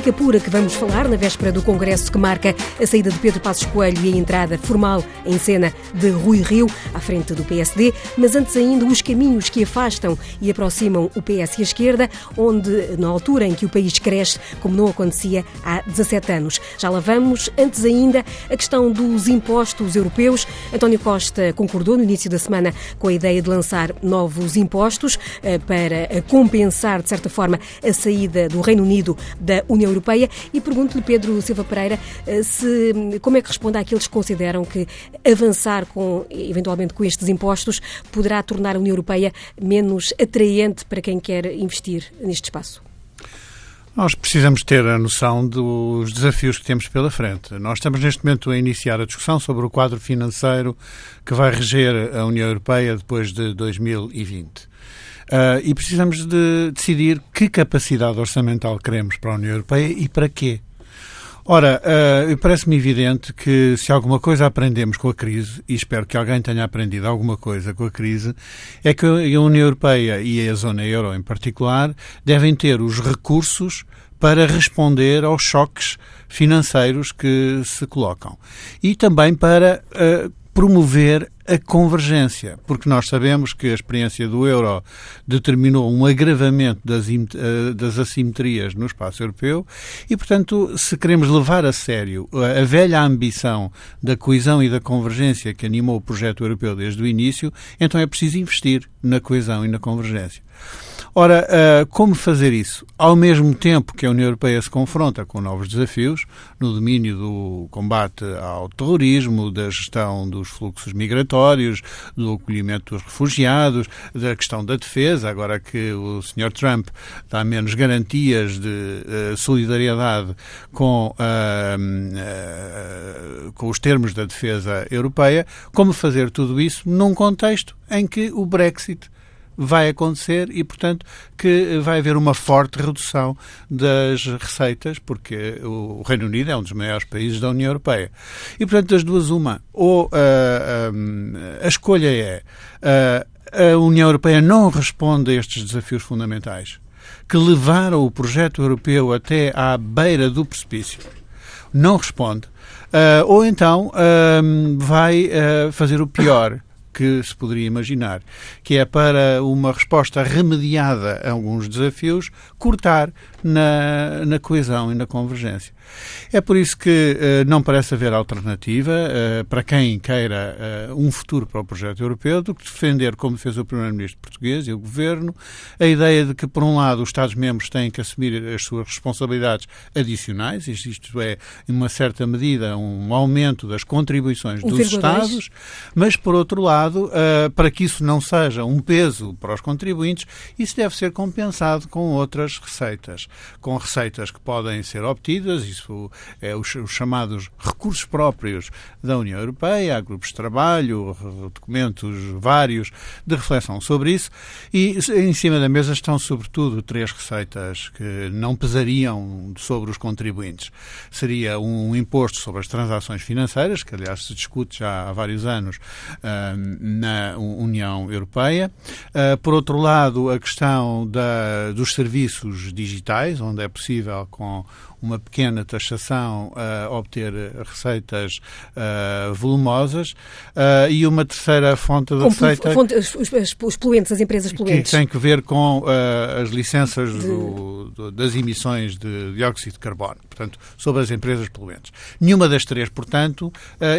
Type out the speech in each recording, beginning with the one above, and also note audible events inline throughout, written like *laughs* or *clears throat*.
política pura que vamos falar na véspera do Congresso que marca a saída de Pedro Passos Coelho e a entrada formal em cena de Rui Rio, à frente do PSD, mas antes ainda os caminhos que afastam e aproximam o PS e a esquerda, onde, na altura em que o país cresce, como não acontecia há 17 anos. Já lá vamos. Antes ainda, a questão dos impostos europeus. António Costa concordou no início da semana com a ideia de lançar novos impostos eh, para compensar, de certa forma, a saída do Reino Unido da União Europeia e pergunto-lhe, Pedro Silva Pereira, eh, se, como é que responde àqueles que consideram que avançar com, eventualmente com estes impostos poderá tornar a União Europeia menos atraente para quem quer investir neste espaço? Nós precisamos ter a noção dos desafios que temos pela frente. Nós estamos neste momento a iniciar a discussão sobre o quadro financeiro que vai reger a União Europeia depois de 2020. Uh, e precisamos de decidir que capacidade orçamental queremos para a União Europeia e para quê. Ora, uh, parece-me evidente que se alguma coisa aprendemos com a crise, e espero que alguém tenha aprendido alguma coisa com a crise, é que a União Europeia e a zona euro em particular devem ter os recursos para responder aos choques financeiros que se colocam e também para uh, promover a convergência, porque nós sabemos que a experiência do euro determinou um agravamento das, eh, das assimetrias no espaço europeu e, portanto, se queremos levar a sério a velha ambição da coesão e da convergência que animou o projeto europeu desde o início, então é preciso investir na coesão e na convergência. Ora, uh, como fazer isso? Ao mesmo tempo que a União Europeia se confronta com novos desafios no domínio do combate ao terrorismo, da gestão dos fluxos migratórios, do acolhimento dos refugiados, da questão da defesa, agora que o Sr. Trump dá menos garantias de uh, solidariedade com, uh, com os termos da defesa europeia, como fazer tudo isso num contexto em que o Brexit vai acontecer e, portanto, que vai haver uma forte redução das receitas, porque o Reino Unido é um dos maiores países da União Europeia. E, portanto, das duas, uma. Ou uh, uh, a escolha é uh, a União Europeia não responde a estes desafios fundamentais que levaram o projeto europeu até à beira do precipício. Não responde. ou então vai fazer o pior que se poderia imaginar, que é para uma resposta remediada a alguns desafios, cortar na, na coesão e na convergência. É por isso que uh, não parece haver alternativa uh, para quem queira uh, um futuro para o projeto europeu do que defender, como fez o Primeiro-Ministro português e o Governo, a ideia de que, por um lado, os Estados-membros têm que assumir as suas responsabilidades adicionais, isto é, em uma certa medida, um aumento das contribuições dos Estados, mas, por outro lado, para que isso não seja um peso para os contribuintes, isso deve ser compensado com outras receitas, com receitas que podem ser obtidas, isso é os, os, chamados recursos próprios da União Europeia, há grupos de trabalho, documentos vários de reflexão sobre isso, e em cima da mesa estão, sobretudo, três receitas que não pesariam sobre os contribuintes. Seria um imposto sobre as transações financeiras, que aliás se discute já há vários anos uh, na União Europeia. Uh, por outro lado, a questão da, dos serviços digitais, onde é possível, com uma pequena taxação a obter receitas uh, volumosas uh, e uma terceira fonte de receita fonte, os, os, os, poluentes, as empresas poluentes que tem que ver com as licenças de... do, do, das emissões de dióxido de carbono, portanto, sobre as empresas poluentes. Nenhuma das três, portanto,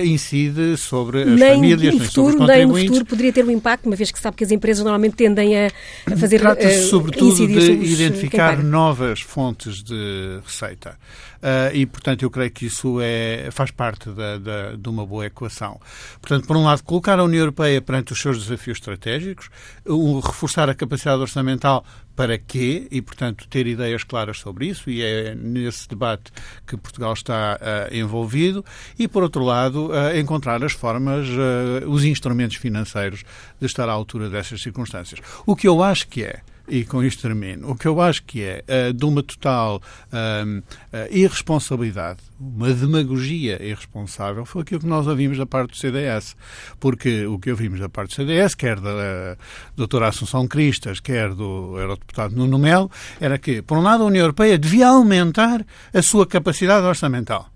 incide sobre as nem famílias, no futuro, nem, nem no futuro poderia ter um impacto, uma vez que sabe que as empresas normalmente tendem a, a fazer Trata-se, sobretudo, de identificar novas fontes de receita. Uh, e, portanto, eu creio que isso é, faz parte da, da, de uma boa equação. Portanto, por um lado, colocar a União Europeia perante os seus desafios estratégicos, um, reforçar a capacidade orçamental para quê e, portanto, ter ideias claras sobre isso, e é nesse debate que Portugal está uh, envolvido, e, por outro lado, uh, encontrar as formas, uh, os instrumentos financeiros de estar à altura dessas circunstâncias. O que eu acho que é e com isto termino, o que eu acho que é uh, de uma total uh, irresponsabilidade, uma demagogia irresponsável, foi aquilo que nós ouvimos da parte do CDS. Porque o que ouvimos da parte do CDS, quer da uh, doutora Assunção Cristas, quer do eurodeputado Nuno Melo, era que, por um lado, a União Europeia devia aumentar a sua capacidade orçamental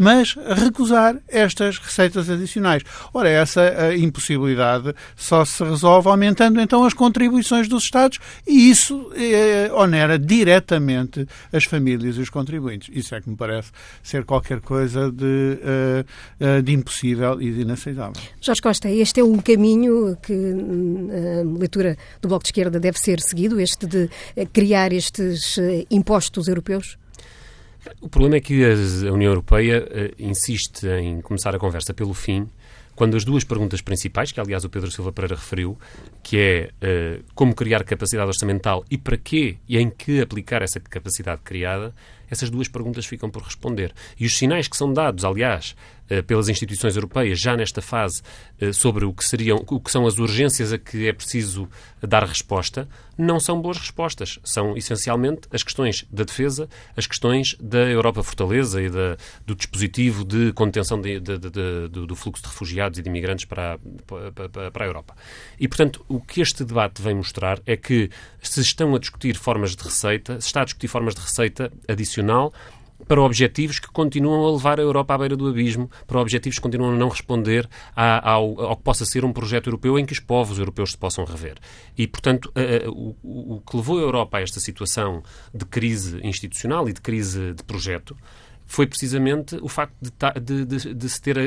mas recusar estas receitas adicionais. Ora, essa impossibilidade só se resolve aumentando então as contribuições dos Estados e isso eh, onera diretamente as famílias e os contribuintes. Isso é que me parece ser qualquer coisa de, uh, de impossível e de inaceitável. Jorge Costa, este é o caminho que a hum, leitura do Bloco de Esquerda deve ser seguido, este de criar estes impostos europeus? O problema é que a União Europeia uh, insiste em começar a conversa pelo fim, quando as duas perguntas principais, que aliás o Pedro Silva Pereira referiu, que é uh, como criar capacidade orçamental e para quê e em que aplicar essa capacidade criada, essas duas perguntas ficam por responder. E os sinais que são dados, aliás, eh, pelas instituições europeias já nesta fase eh, sobre o que seriam o que são as urgências a que é preciso dar resposta não são boas respostas são essencialmente as questões da defesa as questões da Europa fortaleza e da, do dispositivo de contenção de, de, de, do fluxo de refugiados e de imigrantes para, para, a Europa e portanto o que este debate vem mostrar é que se estão a discutir formas de receita se está a discutir formas de receita adicional para objetivos que continuam a levar a Europa à beira do abismo, para objetivos que continuam a não responder ao, ao, que possa ser um projeto europeu em que os povos europeus se possam rever. E, portanto, o, o, que levou a Europa a esta situação de crise institucional e de crise de projeto foi precisamente o facto de, de, de, de se ter uh,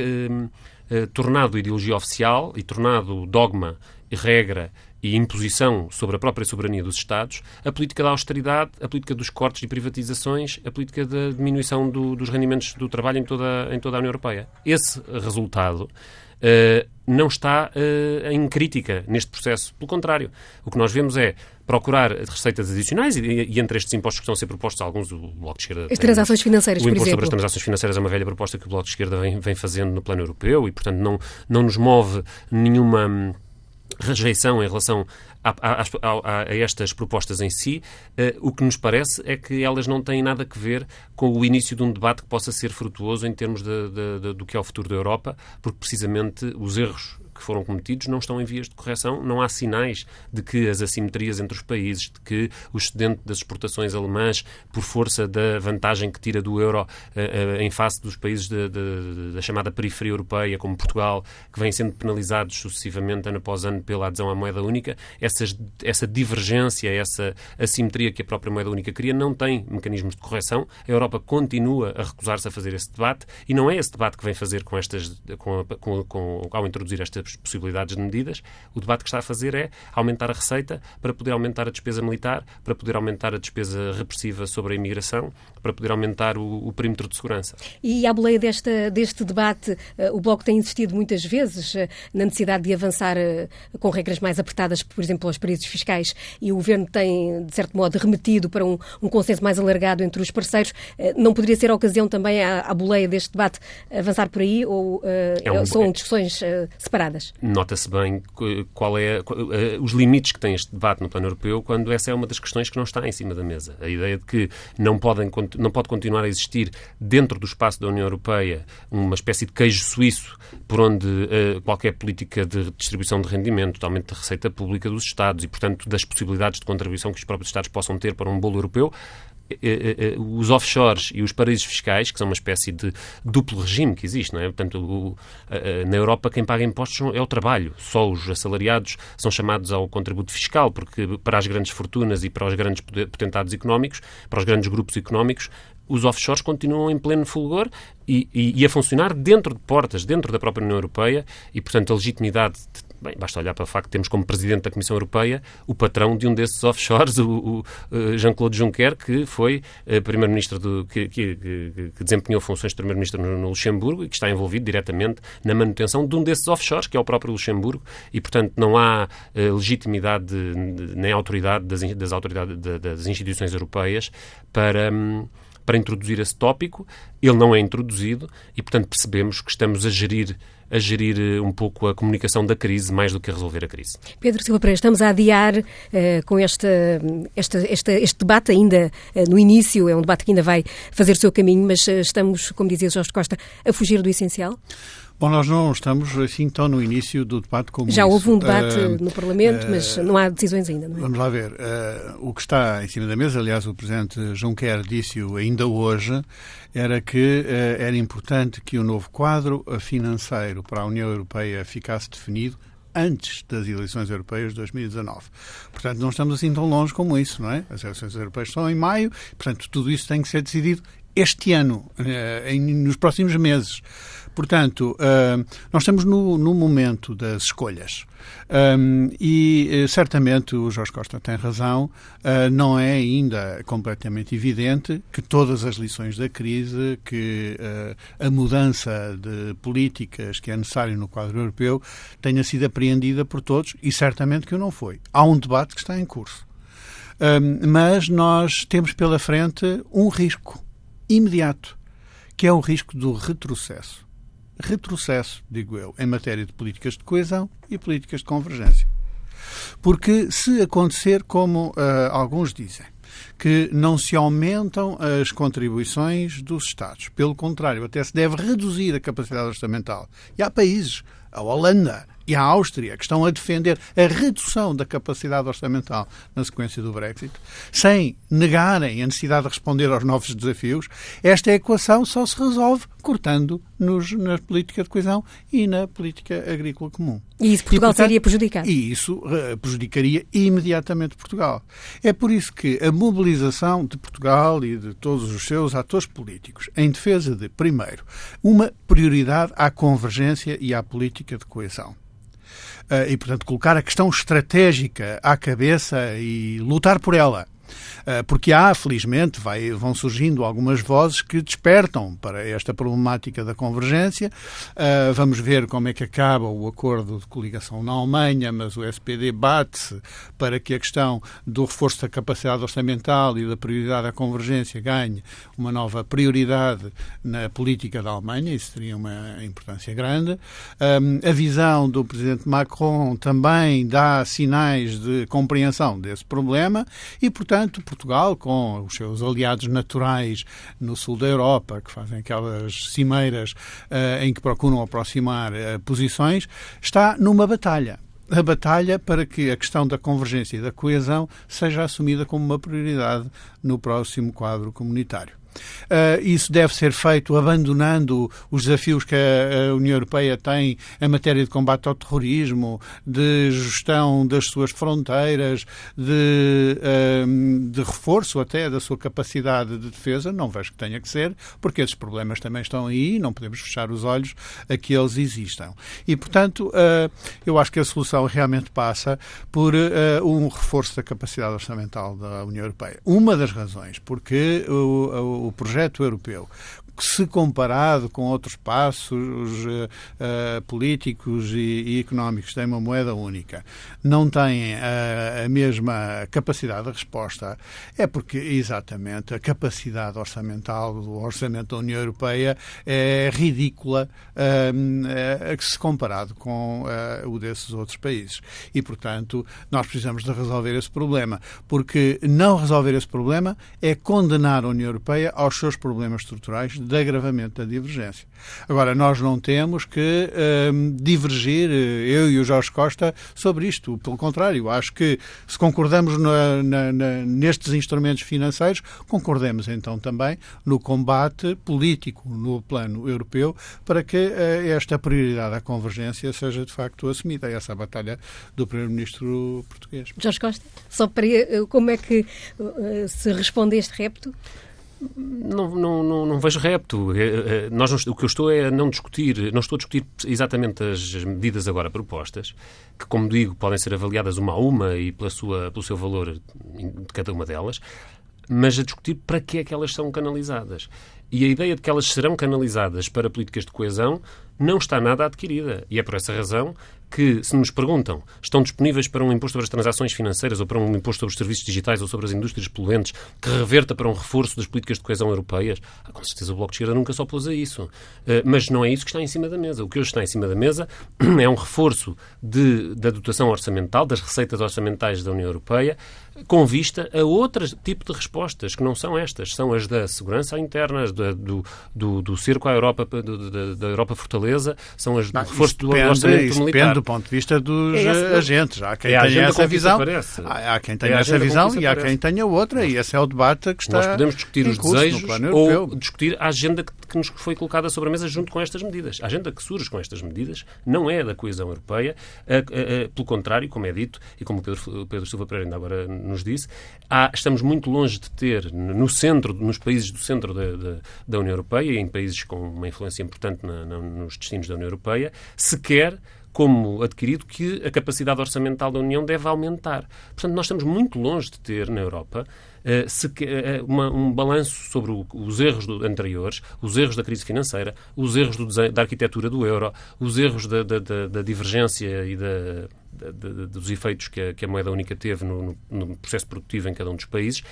uh, tornado ideologia oficial e tornado dogma regra e imposição sobre a própria soberania dos Estados, a política da austeridade, a política dos cortes e privatizações, a política da diminuição do, dos rendimentos do trabalho em toda, em toda a União Europeia. Esse resultado uh, não está uh, em crítica neste processo. Pelo contrário, o que nós vemos é procurar receitas adicionais e, e, entre estes impostos que estão a ser propostos, alguns o Bloco de Esquerda... As transações financeiras, por exemplo. O imposto sobre as transações financeiras é uma velha proposta que o Bloco de Esquerda vem, vem fazendo no plano europeu e, portanto, não, não nos move nenhuma rejeição em relação a, a, a, a estas propostas em si, uh, o que nos parece é que elas não têm nada a ver com o início de um debate que possa ser frutuoso em termos de, de, de, do que é o futuro da Europa, porque precisamente os erros que foram cometidos não estão em vias de correção. Não há sinais de que as assimetrias entre os países, de que o excedente das exportações alemãs, por força da vantagem que tira do euro uh, uh, em face dos países de, de, da chamada periferia europeia, como Portugal, que vêm sendo penalizados sucessivamente, ano após ano, pela adesão à moeda única, essas, essa divergência, essa assimetria que a própria moeda única cria, não tem mecanismos de correção. A Europa continua a recusar-se a fazer esse debate e não é esse debate que vem fazer com estas, com, com, com ao introduzir esta possibilidades de medidas. O debate que está a fazer é aumentar a receita para poder aumentar a despesa militar, para poder aumentar a despesa repressiva sobre a imigração, para poder aumentar o, o perímetro de segurança. E à boleia desta, deste debate, eh, o Bloco tem insistido muitas vezes eh, na necessidade de avançar eh, com regras mais apertadas, por exemplo, aos paraísos fiscais, e o Governo tem, de certo modo, remetido para um, um consenso mais alargado entre os parceiros. Não poderia ser a ocasião também, à, à boleia deste debate, avançar por aí ou é um, são discussões separadas? Nota-se bem qual é os limites que tem este debate no plano europeu quando essa é uma das questões que não está em cima da mesa. A ideia de que não podem não pode continuar a existir dentro do espaço da União Europeia uma espécie de queijo suíço por onde uh, qualquer política de distribuição de rendimento, totalmente da receita pública dos Estados e, portanto, das possibilidades de contribuição que os próprios Estados possam ter para um bolo europeu, eh, eh, os offshores e os paraísos fiscais, que são uma espécie de duplo regime que existe, não é? Portanto, o, na Europa quem paga impostos é o trabalho. Só os assalariados são chamados ao contributo fiscal, porque para as grandes fortunas e para os grandes potentados económicos, para os grandes grupos económicos, os offshores continuam em pleno fulgor e, e, e, a funcionar dentro de portas, dentro da própria União Europeia e, portanto, a legitimidade de Bem, basta olhar para o facto que temos como Presidente da Comissão Europeia o patrão de um desses offshores, *laughs* o, o eh, Jean-Claude Juncker, que foi uh, Primeiro-Ministro do que, que, que, desempenhou funções de Primeiro-Ministro no, Luxemburgo e que está envolvido diretamente na manutenção de um desses offshores, que é o próprio Luxemburgo, e, portanto, não há uh, legitimidade de, de, nem autoridade das, das autoridades das instituições europeias para. Para introduzir esse tópico. Ele não é introduzido e, portanto, percebemos que estamos a gerir a gerir eh, um pouco a comunicação da crise mais do que a resolver a crise. Pedro Silva Pereira, estamos a adiar uh, com esta, esta, este debate ainda uh, no início, é um debate que ainda vai fazer o seu caminho, mas uh, estamos, como dizia Jorge Costa, a fugir do essencial? Bom, nós não estamos assim tão no início do debate como Já isso. houve um debate uh, no Parlamento, uh, mas não há decisões ainda, não é? Vamos lá ver. Uh, o que está em cima da mesa, aliás, o Presidente Juncker disse-o ainda hoje, era que era importante que o novo quadro financeiro para a União Europeia ficasse definido antes das eleições europeias de 2019. Portanto, não estamos assim tão longe como isso, não é? As eleições europeias são em maio, portanto, tudo isso tem que ser decidido este ano, nos próximos meses. Portanto, uh, nós estamos no, no, momento das escolhas. Um, e certamente o Jorge Costa tem razão, uh, não é ainda completamente evidente que todas as lições da crise, que uh, a mudança de políticas que é necessária no quadro europeu tenha sido apreendida por todos e certamente que o não foi. Há um debate que está em curso. Um, mas nós temos pela frente um risco imediato, que é o risco do retrocesso retrocesso, digo eu, em matéria de políticas de coesão e políticas de convergência. Porque se acontecer como uh, alguns dizem, que não se aumentam as contribuições dos Estados. Pelo contrário, até se deve reduzir a capacidade orçamental. E há países, a Holanda, e a Áustria, que estão a defender a redução da capacidade orçamental na sequência do Brexit, sem negarem a necessidade de responder aos novos desafios, esta equação só se resolve cortando nos, na política de coesão e na política agrícola comum. E isso Portugal e, portanto, seria prejudicado? E isso uh, prejudicaria imediatamente Portugal. É por isso que a mobilização de Portugal e de todos os seus atores políticos em defesa de, primeiro, uma prioridade à convergência e à política de coesão e, portanto, colocar a questão estratégica à cabeça e lutar por ela. eh, porque há, felizmente, vai, vão surgindo algumas vozes que despertam para esta problemática da convergência. Eh, vamos ver como é que acaba o acordo de coligação na Alemanha, mas o SPD bate-se para que a questão do reforço da capacidade orçamental e da prioridade à convergência ganhe uma nova prioridade na política da Alemanha, isso teria uma importância grande. a visão do presidente Macron também dá sinais de compreensão desse problema e, portanto, Portugal, com os seus aliados naturais no sul da Europa, que fazem aquelas cimeiras uh, em que procuram aproximar uh, posições, está numa batalha a batalha para que a questão da convergência e da coesão seja assumida como uma prioridade no próximo quadro comunitário. Uh, isso deve ser feito abandonando os desafios que a, a, União Europeia tem em matéria de combate ao terrorismo, de gestão das suas fronteiras, de, uh, de reforço até da sua capacidade de defesa. Não vejo que tenha que ser, porque esses problemas também estão aí e não podemos fechar os olhos a que eles existam. E, portanto, uh, eu acho que a solução realmente passa por um reforço da capacidade orçamental da União Europeia. Uma das razões, porque o, o o projeto europeu se comparado com outros passos uh, políticos e, e, económicos, tem uma moeda única, não tem uh, a mesma capacidade de resposta, é porque exatamente a capacidade orçamental do orçamento da União Europeia é ridícula uh, se comparado com o desses outros países. E, portanto, nós precisamos de resolver esse problema, porque não resolver esse problema é condenar a União Europeia aos seus problemas estruturais de agravamento da divergência. Agora, nós não temos que um, divergir, eh, eu e o Jorge Costa, sobre isto. Pelo contrário, acho que se concordamos na, na, na, nestes instrumentos financeiros, concordemos então também no combate político no plano europeu para que uh, esta prioridade à convergência seja de facto assumida. Essa é a batalha do Primeiro-Ministro português. Jorge Costa, só para como é que uh, se responde a este repto? Não, não, não, não, vejo repto. É, é, nós não, o que eu estou é a não discutir, não estou a discutir exatamente as medidas agora propostas, que, como digo, podem ser avaliadas uma a uma e pela sua, pelo seu valor de cada uma delas, mas a discutir para que é que elas são canalizadas. E a ideia de que elas serão canalizadas para políticas de coesão não está nada adquirida. E é por essa razão que, se nos perguntam, estão disponíveis para um imposto sobre as transações financeiras ou para um imposto sobre os serviços digitais ou sobre as indústrias poluentes que reverta para um reforço das políticas de coesão europeias, ah, com certeza o Bloco de Esquerda nunca só pôs a isso. Uh, mas não é isso que está em cima da mesa. O que hoje está em cima da mesa *clears throat* é um reforço de, da dotação orçamental, das receitas orçamentais da União Europeia, com vista a outro tipo de respostas, que não são estas, são as da segurança interna, da, do, do, do cerco à Europa, do, da, da, Europa Fortaleza, são as do reforço do orçamento militar. Depende do ponto de vista dos é agentes. Há quem é tenha essa visão, há, há, quem tenha é essa visão e há quem tenha outra, e esse é o debate que está Nós podemos discutir os desejos ou discutir a agenda que, que nos foi colocada sobre a mesa junto com estas medidas. A agenda que surge com estas medidas não é da coesão europeia, a, a, a, pelo contrário, como é dito, e como o Pedro, Pedro Silva Pereira ainda agora nos disse, há, estamos muito longe de ter no centro, nos países do centro da, da, da União Europeia, em países com uma influência importante na, na, nos destinos da União Europeia, sequer como adquirido que a capacidade orçamental da União deve aumentar. Portanto, nós estamos muito longe de ter na Europa uh, se, uh, uma, um balanço sobre o, os erros do, anteriores, os erros da crise financeira, os erros do, da arquitetura do euro, os erros da, da, da, da divergência e da de, de, dos efeitos que a, que a, moeda única teve no, no, no processo produtivo em cada um dos países,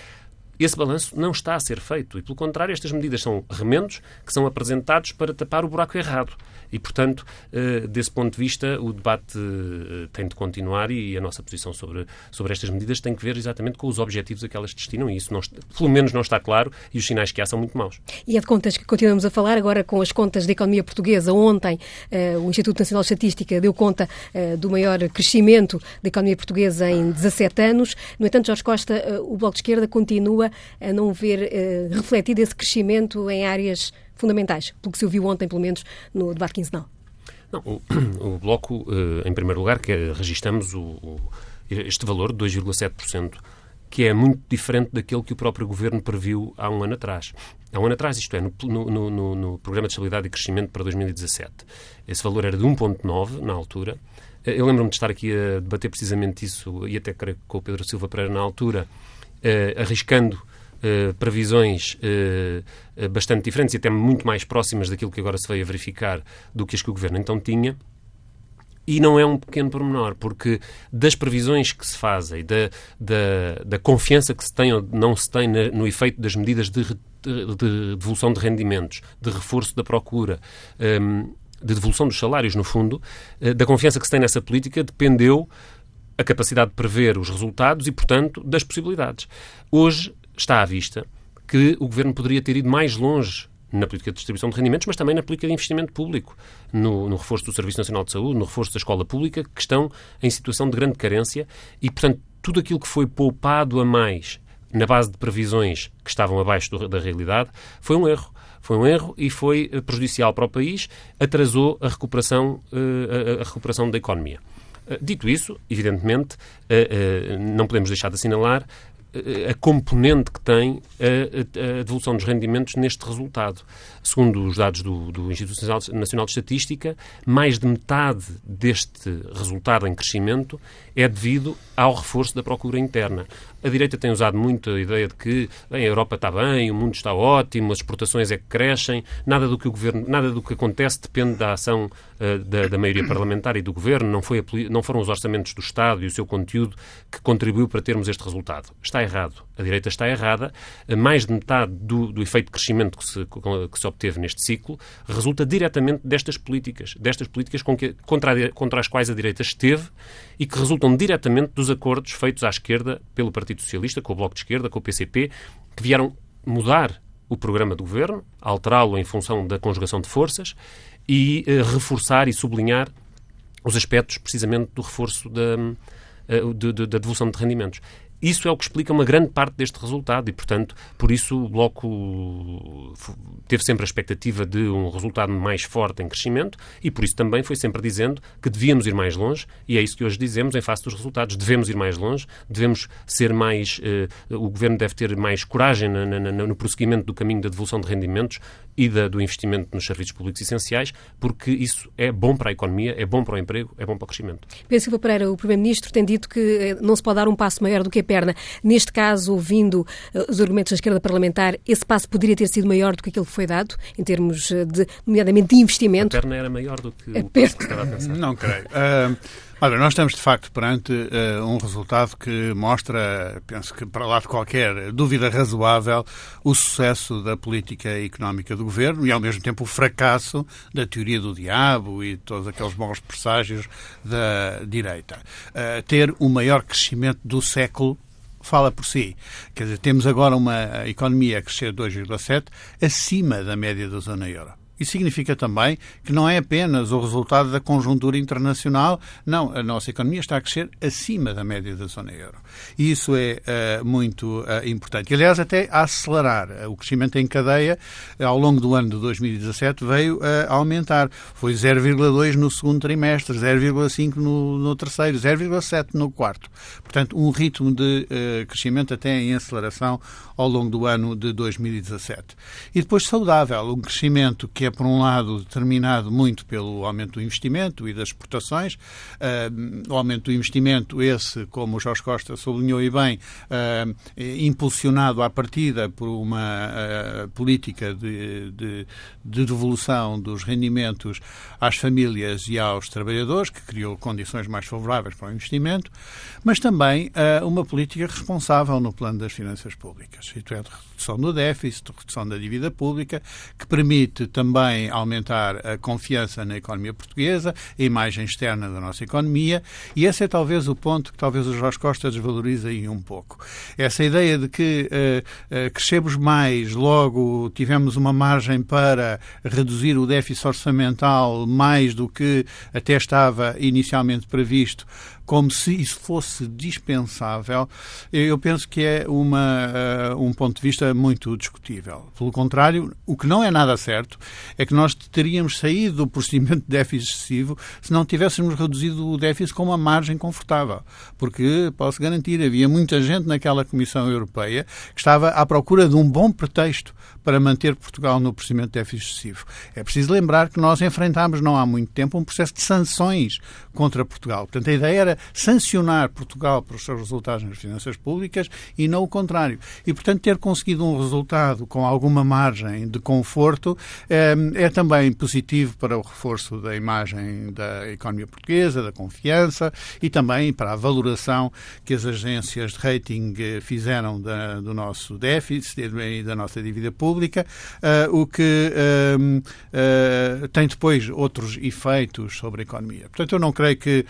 esse balanço não está a ser feito e, pelo contrário, estas medidas são remendos que são apresentados para tapar o buraco errado. E, portanto, eh, desse ponto de vista, o debate eh, tem de continuar e a nossa posição sobre, sobre estas medidas tem que ver exatamente com os objetivos a que elas destinam e isso, não, pelo menos, não está claro e os sinais que há são muito maus. E é de contas que continuamos a falar agora com as contas da economia portuguesa. Ontem, uh, o Instituto Nacional de Estatística deu conta do maior crescimento da economia portuguesa em 17 anos. No entanto, Jorge Costa, o Bloco de Esquerda continua a não ver refletido esse crescimento em áreas fundamentais, pelo que se ouviu ontem, pelo menos, no debate quinzenal? Não, o, *clears throat* o Bloco, eh, em primeiro lugar, que registamos o, o, este valor de 2,7%, que é muito diferente daquele que o próprio Governo previu há um ano atrás. Há um ano atrás, isto é, no, no, no, no Programa de Estabilidade e Crescimento para 2017. Esse valor era de 1,9% na altura. Eh, eu lembro-me de estar aqui a debater precisamente isso, e até creio com o Pedro Silva Pereira na altura, arriscando eh, previsões uh, bastante diferentes e até muito mais próximas daquilo que agora se veio a verificar do que as que o Governo então tinha. E não é um pequeno pormenor, porque das previsões que se fazem, da, da, da confiança que se tem ou não se tem no efeito das medidas de, de, de devolução de rendimentos, de reforço da procura, um, ehm, de devolução dos salários, no fundo, da confiança que se tem nessa política, dependeu a capacidade de prever os resultados e, portanto, das possibilidades. Hoje, está à vista que o Governo poderia ter ido mais longe na política de distribuição de rendimentos, mas também na política de investimento público, no, no, reforço do Serviço Nacional de Saúde, no reforço da escola pública, que estão em situação de grande carência e, portanto, tudo aquilo que foi poupado a mais na base de previsões que estavam abaixo do, da realidade foi um erro. Foi um erro e foi eh, prejudicial para o país, atrasou a recuperação, uh, a, a recuperação da economia. Uh, dito isso, evidentemente, uh, não podemos deixar de assinalar a componente que tem a, a, devolução dos rendimentos neste resultado. Segundo os dados do, do, Instituto Nacional de Estatística, mais de metade deste resultado em crescimento é devido ao reforço da procura interna. A direita tem usado muito a ideia de que bem, a Europa está bem, o mundo está ótimo, as exportações é que crescem, nada do que o governo, nada do que acontece depende da ação uh, da, da, maioria parlamentar e do governo, não, foi a, não foram os orçamentos do Estado e o seu conteúdo que contribuiu para termos este resultado. Está errado. A direita está errada. Mais de metade do, do efeito de crescimento que se, que se obteve neste ciclo resulta diretamente destas políticas, destas políticas que, contra, a, contra as quais a direita esteve e que resultam diretamente dos acordos feitos à esquerda pelo Partido Socialista, com o Bloco de Esquerda, com o PCP, que vieram mudar o programa do governo, alterá-lo em função da conjugação de forças e uh, reforçar e sublinhar os aspectos precisamente do reforço da, de, da devolução de rendimentos. Isso é o que explica uma grande parte deste resultado e, portanto, por isso o Bloco teve sempre a expectativa de um resultado mais forte em crescimento e por isso também foi sempre dizendo que devíamos ir mais longe e é isso que hoje dizemos em face dos resultados. Devemos ir mais longe, devemos ser mais. Eh, o Governo deve ter mais coragem na, na, no prosseguimento do caminho da devolução de rendimentos e da, do investimento nos serviços públicos essenciais, porque isso é bom para a economia, é bom para o emprego, é bom para o crescimento. Silva Pereira, o Primeiro-Ministro, tem dito que eh, não se pode dar um passo maior do que é perna. Neste caso, ouvindo os argumentos da esquerda parlamentar, esse passo poderia ter sido maior do que aquele que foi dado, em termos de, nomeadamente, de investimento? A perna era maior do que a o que estava a pensar. Não creio. Uh, Olha, nós estamos de facto perante uh, um resultado que mostra, penso que para lá de qualquer dúvida razoável, o sucesso da política económica do governo e ao mesmo tempo o fracasso da teoria do diabo e todos aqueles maus presságios da direita. Uh, ter o maior crescimento do século fala por si. Quer dizer, temos agora uma economia a crescer 2,7 acima da média da zona euro. Isso significa também que não é apenas o resultado da conjuntura internacional, não, a nossa economia está a crescer acima da média da zona euro. E isso é uh, muito uh, importante. E, aliás, até a acelerar. O crescimento em cadeia, ao longo do ano de 2017, veio a aumentar. Foi 0,2 no segundo trimestre, 0,5 no, no terceiro, 0,7 no quarto. Portanto, um ritmo de crescimento até em aceleração ao longo do ano de 2017. E depois saudável, um crescimento que é, por um lado, determinado muito pelo aumento do investimento e das exportações. Uh, o aumento do investimento, esse, como o Jorge Costa sublinhou e bem, uh, impulsionado à partida por uma uh, política de, de, de, devolução dos rendimentos às famílias e aos trabalhadores, que criou condições mais favoráveis para o investimento, mas também uma política responsável no plano das finanças públicas, isto é, de redução do déficit, de redução da dívida pública, que permite também aumentar a confiança na economia portuguesa, a imagem externa da nossa economia, e esse é talvez o ponto que talvez o Jorge Costa desvaloriza aí um pouco. Essa ideia de que uh, uh, crescemos mais, logo tivemos uma margem para reduzir o déficit orçamental mais do que até estava inicialmente previsto, como se isso fosse dispensável, eu penso que é uma, uh, um ponto de vista muito discutível. Pelo contrário, o que não é nada certo é que nós teríamos saído do procedimento de déficit excessivo se não tivéssemos reduzido o déficit com uma margem confortável. Porque, posso garantir, havia muita gente naquela Comissão Europeia que estava à procura de um bom pretexto para manter Portugal no procedimento de déficit excessivo. É preciso lembrar que nós enfrentámos, não há muito tempo, um processo de sanções contra Portugal. Portanto, a ideia era sancionar Portugal pelos seus resultados nas finanças públicas e não o contrário. E, portanto, ter conseguido um resultado com alguma margem de conforto é, é também positivo para o reforço da imagem da economia portuguesa, da confiança e também para a valoração que as agências de rating eh, fizeram da, do nosso déficit e da nossa dívida pública, uh, o que uh, uh, tem depois outros efeitos sobre a economia. Portanto, eu não creio que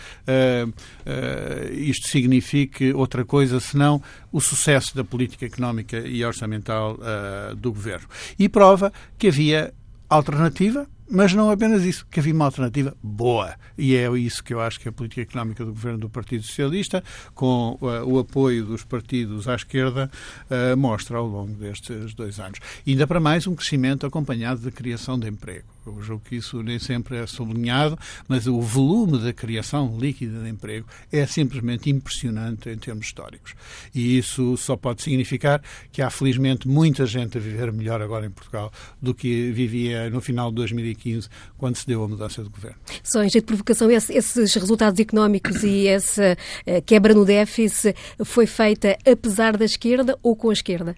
uh, isto signifique outra coisa senão o sucesso da política económica e orçamental uh, do governo. E prova que havia alternativa, mas não apenas isso, que havia uma alternativa boa. E é isso que eu acho que a política económica do governo do Partido Socialista, com uh, o apoio dos partidos à esquerda, uh, mostra ao longo destes dois anos. E ainda para mais um crescimento acompanhado de criação de emprego. Eu julgo que isso nem sempre é sublinhado, mas o volume da criação líquida de emprego é simplesmente impressionante em termos históricos. E isso só pode significar que há, felizmente, muita gente a viver melhor agora em Portugal do que vivia no final de 2015, quando se deu a mudança de governo. Só em jeito de provocação, esses resultados económicos e essa eh, quebra no déficit foi feita apesar da esquerda ou com a esquerda?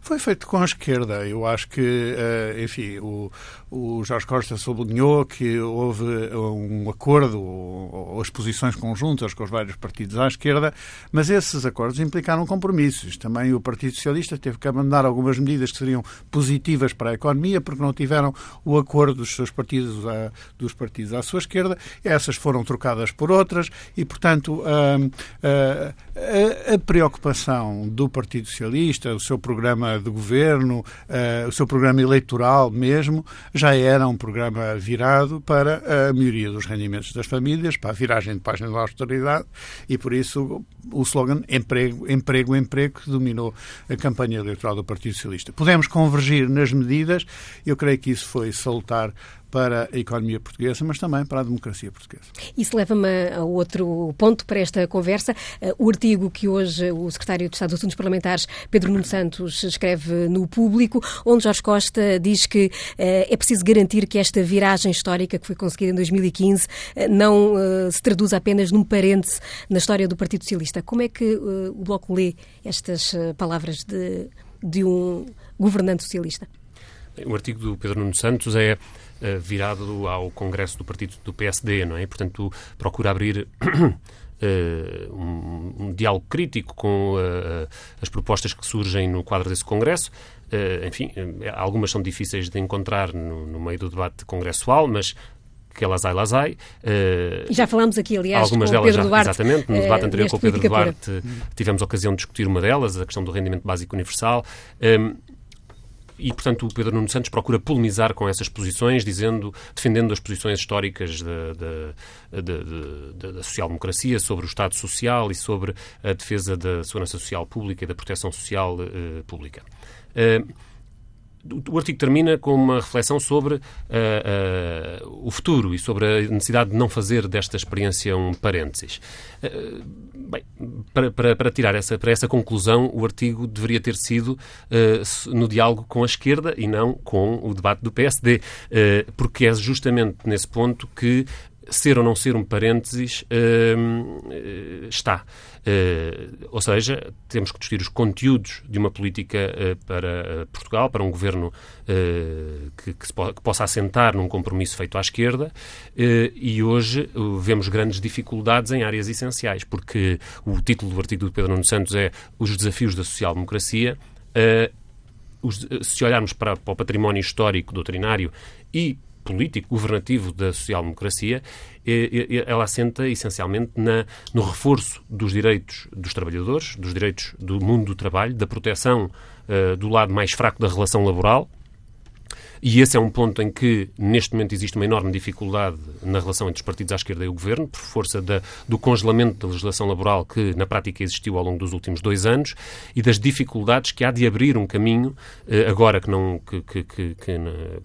Foi feito com a esquerda. Eu acho que, eh, enfim, o, o Jorge Costa sublinhou que houve um acordo ou, as posições conjuntas com os vários partidos à esquerda, mas esses acordos implicaram compromissos. Também o Partido Socialista teve que abandonar algumas medidas que seriam positivas para a economia porque não tiveram o acordo dos seus partidos à, dos partidos à sua esquerda. Essas foram trocadas por outras e, portanto, a, a, a preocupação do Partido Socialista, o seu programa de governo, uh, o seu programa eleitoral mesmo, já era um programa virado para a maioria dos rendimentos das famílias, para a viragem de página da austeridade, e por isso o slogan emprego, emprego, emprego que dominou a campanha eleitoral do Partido Socialista. Podemos convergir nas medidas, eu creio que isso foi salutar para a economia portuguesa, mas também para a democracia portuguesa. Isso leva-me a outro ponto para esta conversa. Eh, o artigo que hoje o secretário de Estado dos Assuntos Parlamentares, Pedro Nuno Santos, escreve no Público, onde Jorge Costa diz que eh, é preciso garantir que esta viragem histórica que foi conseguida em 2015 não uh, se traduz apenas num parêntese na história do Partido Socialista. Como é que uh, o Bloco lê estas uh, palavras de, de um governante socialista? O artigo do Pedro Nuno Santos é virado ao Congresso do Partido do PSD, não é? Portanto, procura abrir Uh, *coughs* um, um, diálogo crítico com uh, as propostas que surgem no quadro desse Congresso. Uh, enfim, algumas são difíceis de encontrar no, no meio do debate congressual, mas que elas ai, las ai. Uh, já falámos aqui, aliás, algumas delas Pedro já, Duarte. Exatamente, no debate anterior com o Pedro Duarte tivemos a ocasião de discutir uma delas, a questão do rendimento básico universal. Um, e, portanto, o Pedro Nuno Santos procura polemizar com essas posições, dizendo, defendendo as posições históricas da, da, da, social-democracia sobre o Estado Social e sobre a defesa da segurança social pública e da proteção social uh, pública. Uh, o artigo termina com uma reflexão sobre uh, uh, o futuro e sobre a necessidade de não fazer desta experiência um parênteses. Uh, bem, para, para, para, tirar essa, para essa conclusão, o artigo deveria ter sido no diálogo com a esquerda e não com o debate do PSD, porque é justamente nesse ponto que ser ou não ser um parênteses uh, está. Uh, ou seja, temos que discutir os conteúdos de uma política uh, para Portugal, para um governo que, que, po que, possa assentar num compromisso feito à esquerda, e hoje vemos grandes dificuldades em áreas essenciais, porque o título do artigo do Pedro Nuno Santos é Os Desafios da Social-Democracia. se olharmos para, para o património histórico, doutrinário e político, governativo da social-democracia, ela assenta essencialmente na, no reforço dos direitos dos trabalhadores, dos direitos do mundo do trabalho, da proteção uh, do lado mais fraco da relação laboral, e esse é um ponto em que, neste momento, existe uma enorme dificuldade na relação entre os partidos à esquerda e o governo, por força da, do congelamento da legislação laboral que, na prática, existiu ao longo dos últimos dois anos e das dificuldades que há de abrir um caminho, eh, agora que não, que, que, que, que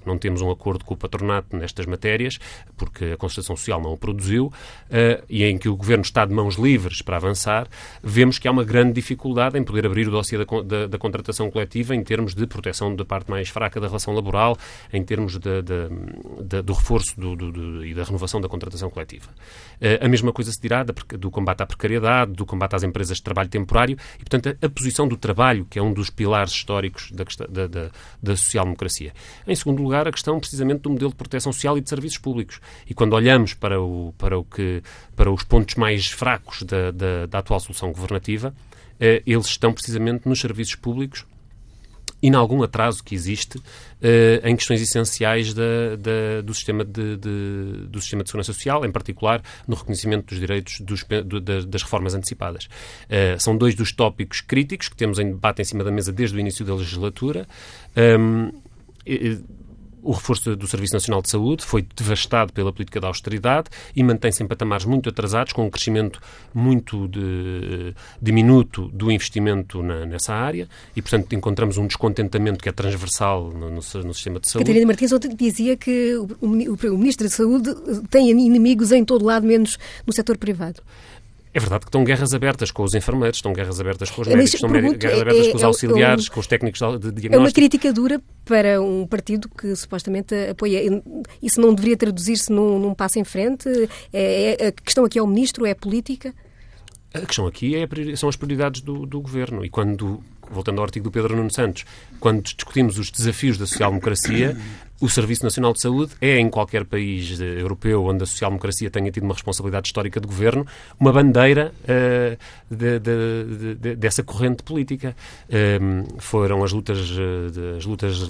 não temos um acordo com o patronato nestas matérias, porque a Constituição Social não o produziu, eh, e em que o governo está de mãos livres para avançar, vemos que há uma grande dificuldade em poder abrir o dossiê da, da, da contratação coletiva em termos de proteção da parte mais fraca da relação laboral, em termos de, de, de, do reforço do, do, e da renovação da contratação coletiva. Uh, a mesma coisa se dirá do combate à precariedade, do combate às empresas de trabalho temporário e, portanto, a, a posição do trabalho, que é um dos pilares históricos da, da, da, da social-democracia. Em segundo lugar, a questão precisamente do modelo de proteção social e de serviços públicos. E quando olhamos para, o, para, o que, para os pontos mais fracos da, da, da atual solução governativa, uh, eles estão precisamente nos serviços públicos e em algum atraso que existe uh, em questões essenciais da, da, do, sistema de, de, do sistema de segurança social, em particular no reconhecimento dos direitos dos, do, das reformas antecipadas. Uh, são dois dos tópicos críticos que temos em debate em cima da mesa desde o início da legislatura. Um, o reforço do Serviço Nacional de Saúde foi devastado pela política da austeridade e mantém-se em patamares muito atrasados, com um crescimento muito de, diminuto do investimento na, nessa área e, portanto, encontramos um descontentamento que é transversal no, no, no sistema de saúde. Catarina Martins ontem dizia que o, o, o Ministro da Saúde tem inimigos em todo lado, menos no setor privado. É verdade que estão guerras abertas com os enfermeiros, estão guerras abertas com os médicos, estão pergunto, guerras abertas é, com os é auxiliares, é, com os técnicos de diagnóstico. É uma crítica dura para um partido que supostamente apoia. Isso não deveria traduzir-se num, num, passo em frente? É, é, a questão aqui é o ministro, é a política? A questão aqui é, são as prioridades do, do governo. E quando voltando ao artigo do Pedro Nuno Santos, quando discutimos os desafios da social-democracia, o Serviço Nacional de Saúde é, em qualquer país europeu onde a social-democracia tenha tido uma responsabilidade histórica de governo, uma bandeira uh, de, de, de, dessa corrente política. Um, foram as lutas, eh, as lutas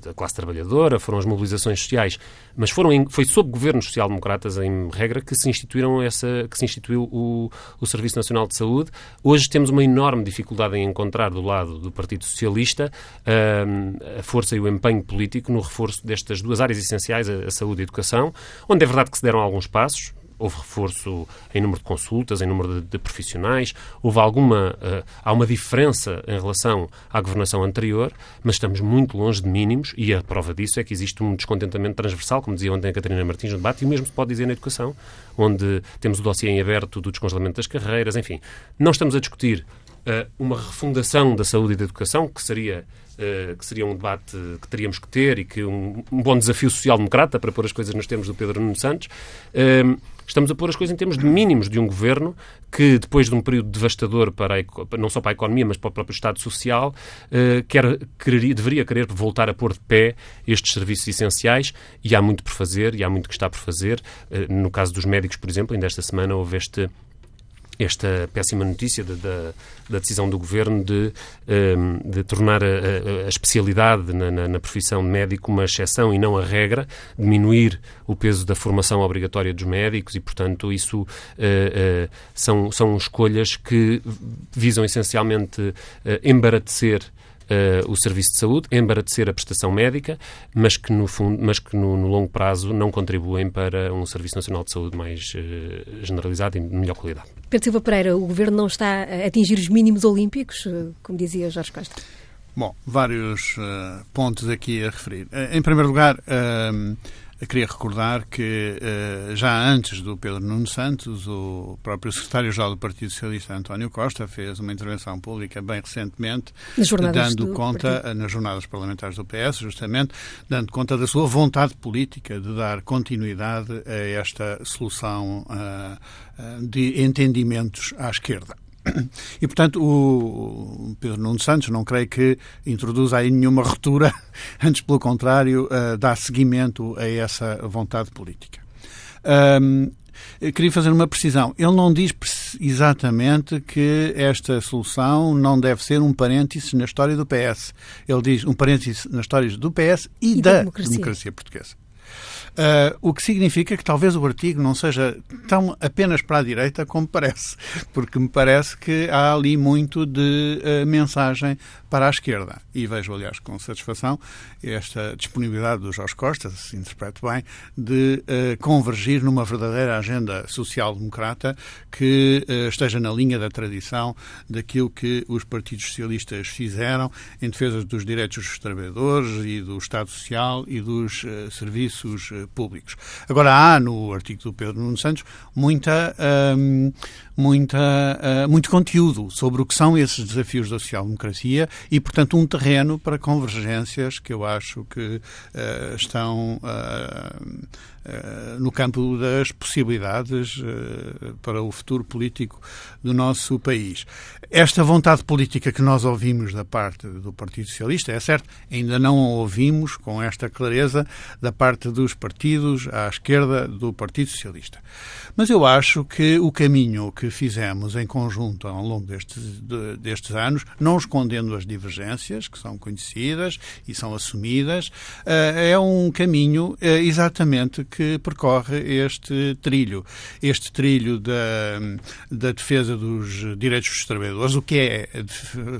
da classe trabalhadora, foram as mobilizações sociais, mas foram em, foi sob governos social-democratas, em regra, que se instituíram essa, que se instituiu o, o Serviço Nacional de Saúde. Hoje temos uma enorme dificuldade em encontrar do lado do Partido Socialista um, a força e o empenho político no reforço reforço destas duas áreas essenciais, a, saúde e a educação, onde é verdade que se deram alguns passos, houve reforço em número de consultas, em número de, de profissionais, houve alguma, uh, há uma diferença em relação à governação anterior, mas estamos muito longe de mínimos e a prova disso é que existe um descontentamento transversal, como dizia ontem a Catarina Martins no debate, e o mesmo se pode dizer na educação, onde temos o dossiê em aberto do descongelamento das carreiras, enfim. Não estamos a discutir uma refundação da saúde e da educação, que seria Uh, que seria um debate que teríamos que ter e que um, um bom desafio social-democrata para pôr as coisas nos termos do Pedro Nuno Santos. Uh, estamos a pôr as coisas em termos de mínimos de um governo que, depois de um período devastador para a, não só para a economia, mas para o próprio Estado Social, uh, quer, querer, deveria querer voltar a pôr de pé estes serviços essenciais e há muito por fazer e há muito que está por fazer. no caso dos médicos, por exemplo, ainda esta semana houve este esta péssima notícia da, da, da decisão do governo de, ehm, de tornar a, a, a especialidade na, na, na, profissão de médico uma exceção e não a regra, diminuir o peso da formação obrigatória dos médicos e, portanto, isso uh, uh, são, são escolhas que visam essencialmente uh, embaratecer o serviço de saúde, embaratecer a prestação médica, mas que, no, fundo, mas que no, no, longo prazo não contribuem para um Serviço Nacional de Saúde mais uh, generalizado e de melhor qualidade. Pedro Silva Pereira, o Governo não está a atingir os mínimos olímpicos, eh, como dizia Jorge Costa? Bom, vários uh, pontos aqui a referir. em primeiro lugar, queria recordar que eh, já antes do Pedro Nuno Santos, o próprio secretário-geral do Partido Socialista, António Costa, fez uma intervenção pública bem recentemente, dando conta, partido. nas jornadas parlamentares do PS, justamente, dando conta da sua vontade política de dar continuidade a esta solução uh, de entendimentos à esquerda. E, portanto, o Pedro Nuno Santos não creio que introduza aí nenhuma ruptura, *laughs* antes, pelo contrário, uh, dá seguimento a essa vontade política. Um, queria fazer uma precisão. Ele não diz exatamente que esta solução não deve ser um parêntese na história do PS. Ele diz um parêntese nas histórias do PS e, e da, da democracia. democracia portuguesa. Uh, o que significa que talvez o artigo não seja tão apenas para a direita como parece, *laughs* porque me parece que há ali muito de uh, mensagem para a esquerda. E vejo, aliás, com satisfação esta disponibilidade do Jorge Costa, se interpreto bem, de uh, convergir numa verdadeira agenda social-democrata que esteja na linha da tradição daquilo que os partidos socialistas fizeram em defesa dos direitos dos trabalhadores e do Estado Social e dos serviços públicos. Agora, há no artigo do Pedro Nuno Santos muita, hum, muita, uh, muito conteúdo sobre o que são esses desafios da social-democracia e, portanto, um terreno para convergências que eu acho que uh, estão uh, no campo das possibilidades para o futuro político do nosso país. Esta vontade política que nós ouvimos da parte do Partido Socialista, é certo, ainda não a ouvimos com esta clareza da parte dos partidos à esquerda do Partido Socialista. Mas eu acho que o caminho que fizemos em conjunto ao longo destes, de, destes anos, não escondendo as divergências, que são conhecidas e são assumidas, eh, é um caminho eh, exatamente que percorre este trilho. Este trilho da, da defesa dos direitos dos trabalhadores. O que é,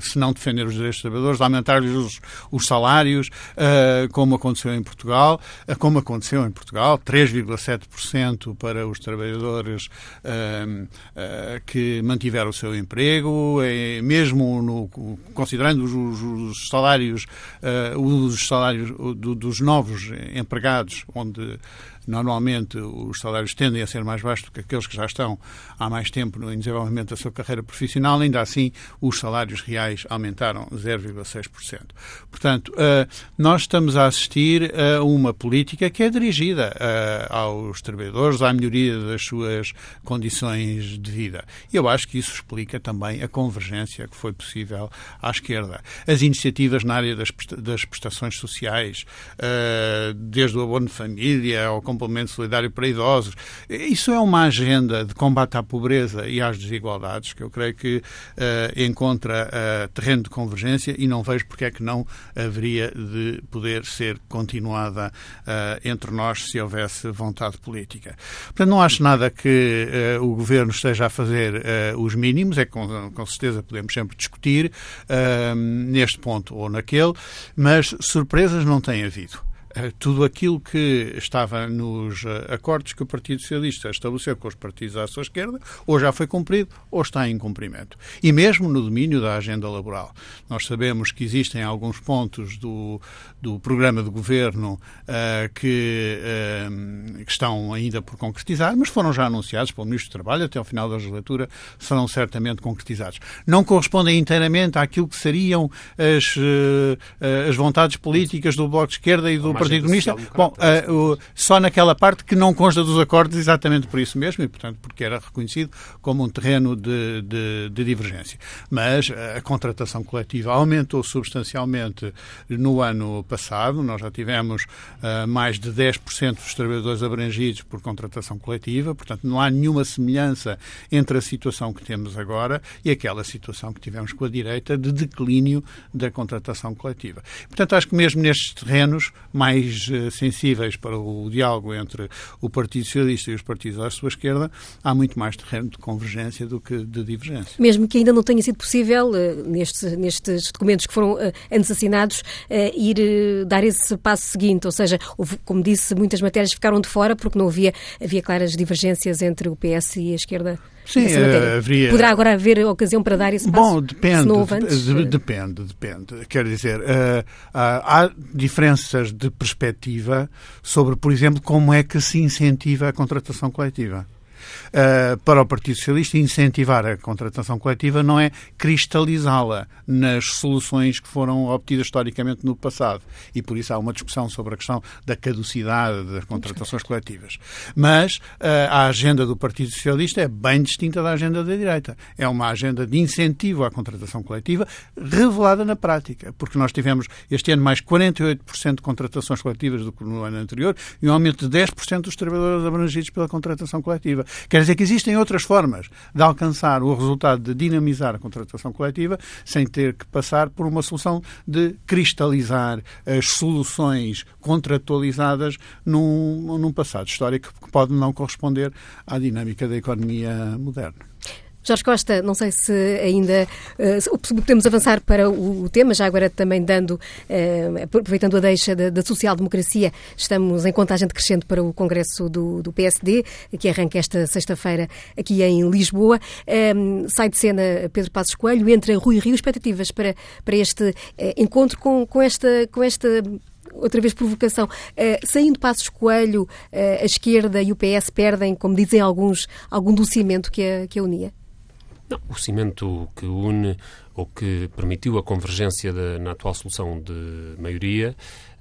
se não defender os direitos dos trabalhadores, aumentar-lhes os, os, salários, eh, como aconteceu em Portugal, como aconteceu em Portugal, 3,7% para os trabalhadores que mantiveram o seu emprego, mesmo no, considerando os, os salários, uh, os salários do, dos novos empregados, onde Normalmente os salários tendem a ser mais baixos do que aqueles que já estão há mais tempo no desenvolvimento da sua carreira profissional, ainda assim os salários reais aumentaram 0,6%. Portanto, eh, nós estamos a assistir a uma política que é dirigida eh, aos trabalhadores, à melhoria das suas condições de vida. Eu acho que isso explica também a convergência que foi possível à esquerda. As iniciativas na área das prestações sociais, eh, desde o abono de família ao complemento solidário para idosos. Isso é uma agenda de combate à pobreza e às desigualdades que eu creio que uh, encontra uh, terreno de convergência e não vejo porque é que não haveria de poder ser continuada uh, entre nós se houvesse vontade política. Portanto, não acho nada que o Governo esteja a fazer os mínimos, é com, com certeza podemos sempre discutir neste ponto ou naquele, mas surpresas não tem havido. Eh, tudo aquilo que estava nos eh, acordos que o Partido Socialista estabeleceu com os partidos à sua esquerda, ou já foi cumprido ou está em cumprimento. E mesmo no domínio da agenda laboral. Nós sabemos que existem alguns pontos do, do programa de governo uh, que, uh, que, estão ainda por concretizar, mas foram já anunciados pelo Ministro do Trabalho até ao final da legislatura, serão certamente concretizados. Não correspondem inteiramente àquilo que seriam as, uh, as vontades políticas do Bloco de Esquerda e do Partido Comunista. Bom, só naquela parte que não consta dos acordos, exatamente por isso mesmo, e portanto porque era reconhecido como um terreno de, de, de divergência. Mas a contratação coletiva aumentou substancialmente no ano passado. Nós já tivemos uh, mais de 10% dos trabalhadores abrangidos por contratação coletiva, portanto, não há nenhuma semelhança entre a situação que temos agora e aquela situação que tivemos com a direita de declínio da contratação coletiva. Portanto, acho que mesmo nestes terrenos mais uh, sensíveis para o diálogo entre o Partido Socialista e os partidos à sua esquerda, há muito mais terreno de convergência do que de divergência. Mesmo que ainda não tenha sido possível, uh, nestes, nestes documentos que foram antes assinados, ir dar esse passo seguinte, ou seja, houve, como disse, muitas matérias ficaram de fora porque não havia, havia claras divergência entre o PS e a esquerda. Sim, haveria... Poderá agora haver ocasião para dar esse passo? Bom, depende, de, depende, depende. Quer dizer, há diferenças de perspectiva sobre, por exemplo, como é que se incentiva a contratação coletiva. Uh, para o Partido Socialista, incentivar a contratação coletiva não é cristalizá-la nas soluções que foram obtidas historicamente no passado. E por isso há uma discussão sobre a questão da caducidade das contratações coletivas. Mas uh, a agenda do Partido Socialista é bem distinta da agenda da direita. É uma agenda de incentivo à contratação coletiva revelada na prática, porque nós tivemos este ano mais 48% de contratações coletivas do que no ano anterior e um aumento de 10% dos trabalhadores abrangidos pela contratação coletiva. Quer dizer que existem outras formas de alcançar o resultado de dinamizar a contratação coletiva sem ter que passar por uma solução de cristalizar as soluções contratualizadas num, num passado histórico que pode não corresponder à dinâmica da economia moderna. Jorge Costa, não sei se ainda uh, podemos avançar para o, o, tema, já agora também dando, uh, aproveitando a deixa da, da social-democracia, estamos em contagem decrescente para o Congresso do, do PSD, que arranca esta sexta-feira aqui em Lisboa. Sai de cena Pedro Passos Coelho, entra Rui Rio, expectativas para, para este uh, encontro com, com esta, com esta outra vez provocação. Uh, saindo Passos Coelho, uh, a esquerda e o PS perdem, como dizem alguns, algum do que a, que a unia? Não, o cimento que une ou que permitiu a convergência de, na atual solução de maioria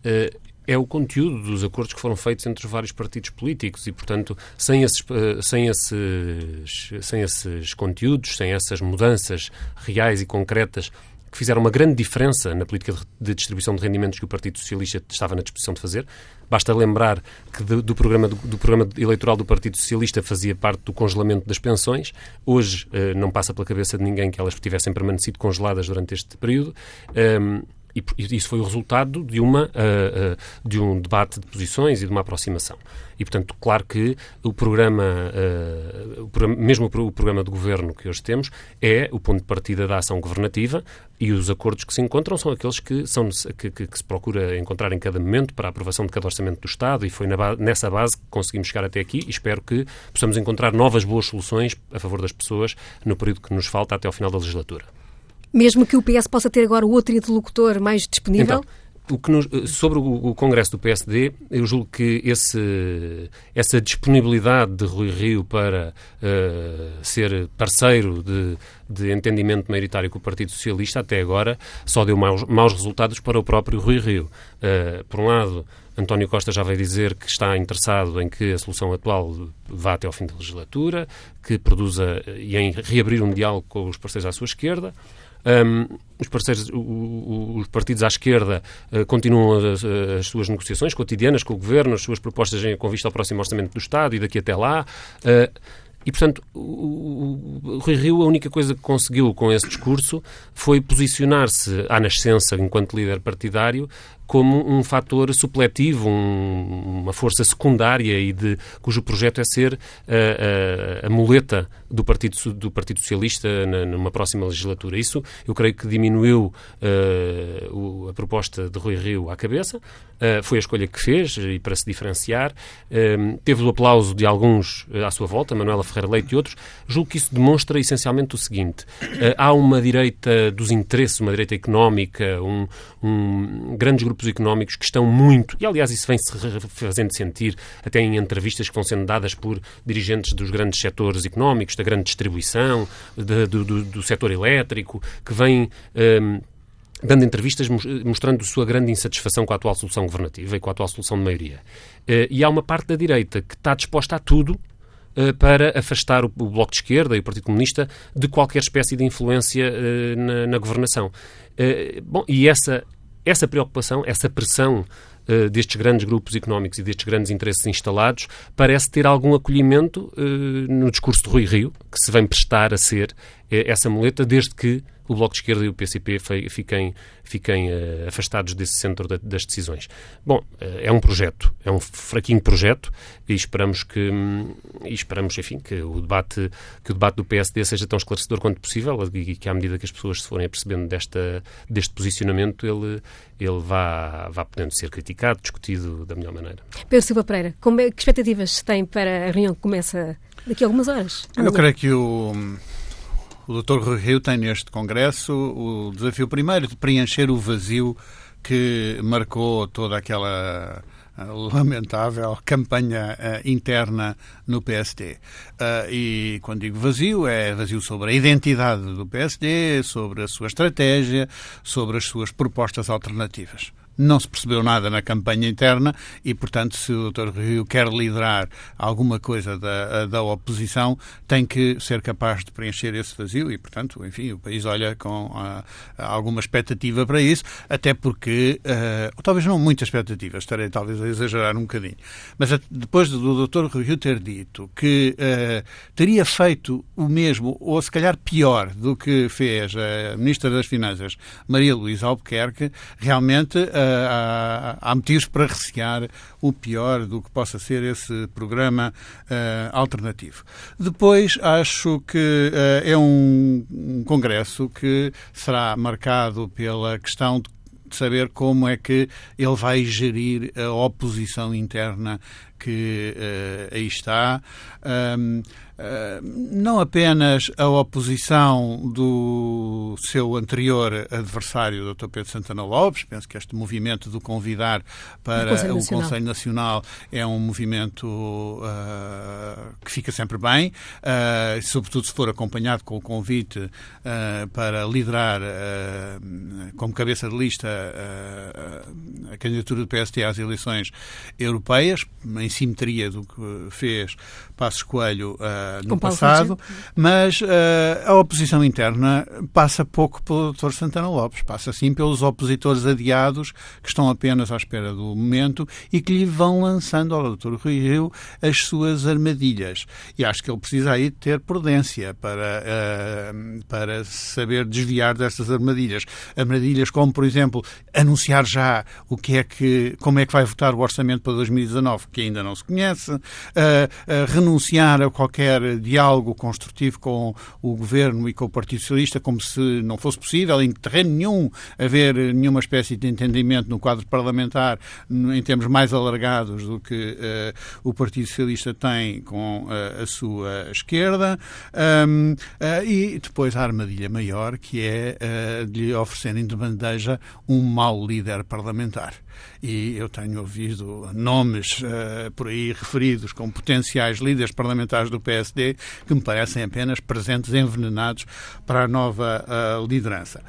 uh, é o conteúdo dos acordos que foram feitos entre os vários partidos políticos e, portanto, sem esses, uh, sem esses, sem esses conteúdos, sem essas mudanças reais e concretas que fizeram uma grande diferença na política de distribuição de rendimentos que o Partido Socialista estava na disposição de fazer. Basta lembrar que do, do programa, do, do, programa eleitoral do Partido Socialista fazia parte do congelamento das pensões. Hoje eh, não passa pela cabeça de ninguém que elas tivessem permanecido congeladas durante este período. Um, e isso foi o resultado de, uma, uh, uh, de um debate de posições e de uma aproximação. E, portanto, claro que o programa, programa, mesmo o programa de governo que hoje temos, é o ponto de partida da ação governativa e os acordos que se encontram são aqueles que, são, que, que, que se procura encontrar em cada momento para a aprovação de cada orçamento do Estado e foi na, nessa base que conseguimos chegar até aqui e espero que possamos encontrar novas boas soluções a favor das pessoas no período que nos falta até ao final da legislatura. Mesmo que o PS possa ter agora outro interlocutor mais disponível? Então, nos, sobre o, o, Congresso do PSD, eu julgo que esse, essa disponibilidade de Rui Rio para uh, ser parceiro de, de, entendimento maioritário com o Partido Socialista até agora só deu maus, maus resultados para o próprio Rui Rio. Uh, por um lado, António Costa já veio dizer que está interessado em que a solução atual vá até ao fim da legislatura, que produza e em reabrir um diálogo com os parceiros à sua esquerda. Um, os, parceiros, os partidos à esquerda uh, continuam as, as, suas negociações cotidianas com o Governo, as suas propostas com vista ao próximo Orçamento do Estado e daqui até lá. Uh, e, portanto, o, o, Rui Rio, a única coisa que conseguiu com esse discurso foi posicionar-se à nascença, enquanto líder partidário, como um fator supletivo, um, uma força secundária e de, cujo projeto é ser a, a, a muleta do Partido, do Partido Socialista na, numa próxima legislatura. Isso eu creio que diminuiu uh, a proposta de Rui Rio à cabeça, uh, foi a escolha que fez e para se diferenciar. Uh, teve o aplauso de alguns à sua volta, Manuela Ferreira Leite e outros. Julgo que isso demonstra essencialmente o seguinte: há uma direita dos interesses, uma direita económica, um, um, grandes grupos económicos que estão muito, e aliás isso vem-se fazendo sentir até em entrevistas que vão sendo dadas por dirigentes dos grandes setores económicos, da grande distribuição, de, do, do, do, setor elétrico, que vem. Um, dando entrevistas mostrando sua grande insatisfação com a atual solução governativa e com a atual solução de maioria. Uh, e há uma parte da direita que está disposta a tudo uh, para afastar o, Bloco de Esquerda e o Partido Comunista de qualquer espécie de influência uh, na, na, governação. bom, e essa, essa preocupação, essa pressão uh, destes grandes grupos económicos e destes grandes interesses instalados parece ter algum acolhimento uh, no discurso de Rui Rio, que se vem prestar a ser essa muleta, desde que o Bloco de Esquerda e o PCP fiquem, fiquem uh, afastados desse centro da, das decisões. Bom, uh, é um projeto, é um fraquinho projeto e esperamos que, um, e esperamos, enfim, que o debate que o debate do PSD seja tão esclarecedor quanto possível e que à medida que as pessoas se forem apercebendo desta, deste posicionamento ele, ele vá, vá podendo ser criticado, discutido da melhor maneira. Pedro Silva Pereira, como é, que expectativas tem para a reunião que começa daqui a algumas horas? Eu creio que o o Dr. Rui Rio tem neste Congresso o desafio primeiro de preencher o vazio que marcou toda aquela eh, lamentável campanha uh, interna no PSD. Eh, e quando digo vazio, é vazio sobre a identidade do PSD, sobre a sua estratégia, sobre as suas propostas alternativas não se percebeu nada na campanha interna e, portanto, se o Dr. Rio quer liderar alguma coisa da, da oposição, tem que ser capaz de preencher esse vazio e, portanto, enfim, o país olha com uh, alguma expectativa para isso, até porque, uh, talvez não muita expectativa, estarei talvez a exagerar um bocadinho, mas depois do Dr. Rio ter dito que uh, teria feito o mesmo, ou se calhar pior, do que fez a Ministra das Finanças, Maria Luísa Albuquerque, realmente há, motivos para recear o pior do que possa ser esse programa uh, alternativo. Depois, acho que uh, é um, um congresso que será marcado pela questão de de saber como é que ele vai gerir a oposição interna que uh, aí está. Um, não apenas a oposição do seu anterior adversário, Dr. Pedro Santana Lopes, penso que este movimento do convidar para Conselho o Conselho Nacional é um movimento uh, que fica sempre bem, uh, sobretudo se for acompanhado com o convite uh, para liderar como cabeça de lista a candidatura do PST às eleições europeias, em simetria do que fez Passos Coelho uh, no passado, mas uh, a oposição interna passa pouco pelo Dr. Santana Lopes, passa sim pelos opositores adiados que estão apenas à espera do momento e que lhe vão lançando ao Dr. Rui Rio as suas armadilhas. E acho que ele precisa aí ter prudência para, uh, para saber desviar dessas armadilhas. Armadilhas como, por exemplo, anunciar já o que é que, como é que vai votar o orçamento para 2019, que ainda não se conhece, renunciar a qualquer diálogo construtivo com o governo e com o Partido Socialista, como se não fosse possível, em terreno nenhum, haver nenhuma espécie de entendimento no quadro parlamentar em termos mais alargados do que uh, o Partido Socialista tem com uh, a sua esquerda. Um, uh, eh, e depois a armadilha maior, que é de lhe oferecerem de bandeja um mau líder parlamentar e eu tenho ouvido nomes uh, por aí referidos como potenciais líderes parlamentares do PSD que me parecem apenas presentes envenenados para a nova uh, liderança.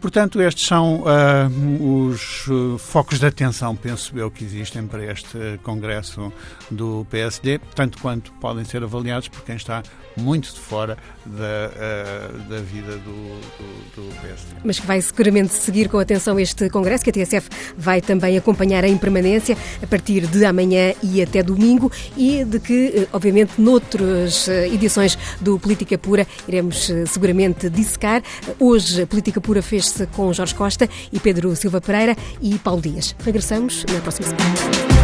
Portanto, estes são uh, os focos de atenção, penso eu, que existem para este Congresso do PSD, tanto quanto podem podem ser avaliados por quem está muito de fora da, uh, da vida do, do, do PSD. Mas que vai seguramente seguir com atenção este Congresso, que a TSF vai também acompanhar em permanência a partir de amanhã e até domingo e de que, obviamente, noutras edições do Política Pura iremos seguramente dissecar. Hoje, a Política Pura fez-se com Jorge Costa e Pedro Silva Pereira e Paulo Dias. Regressamos na próxima semana.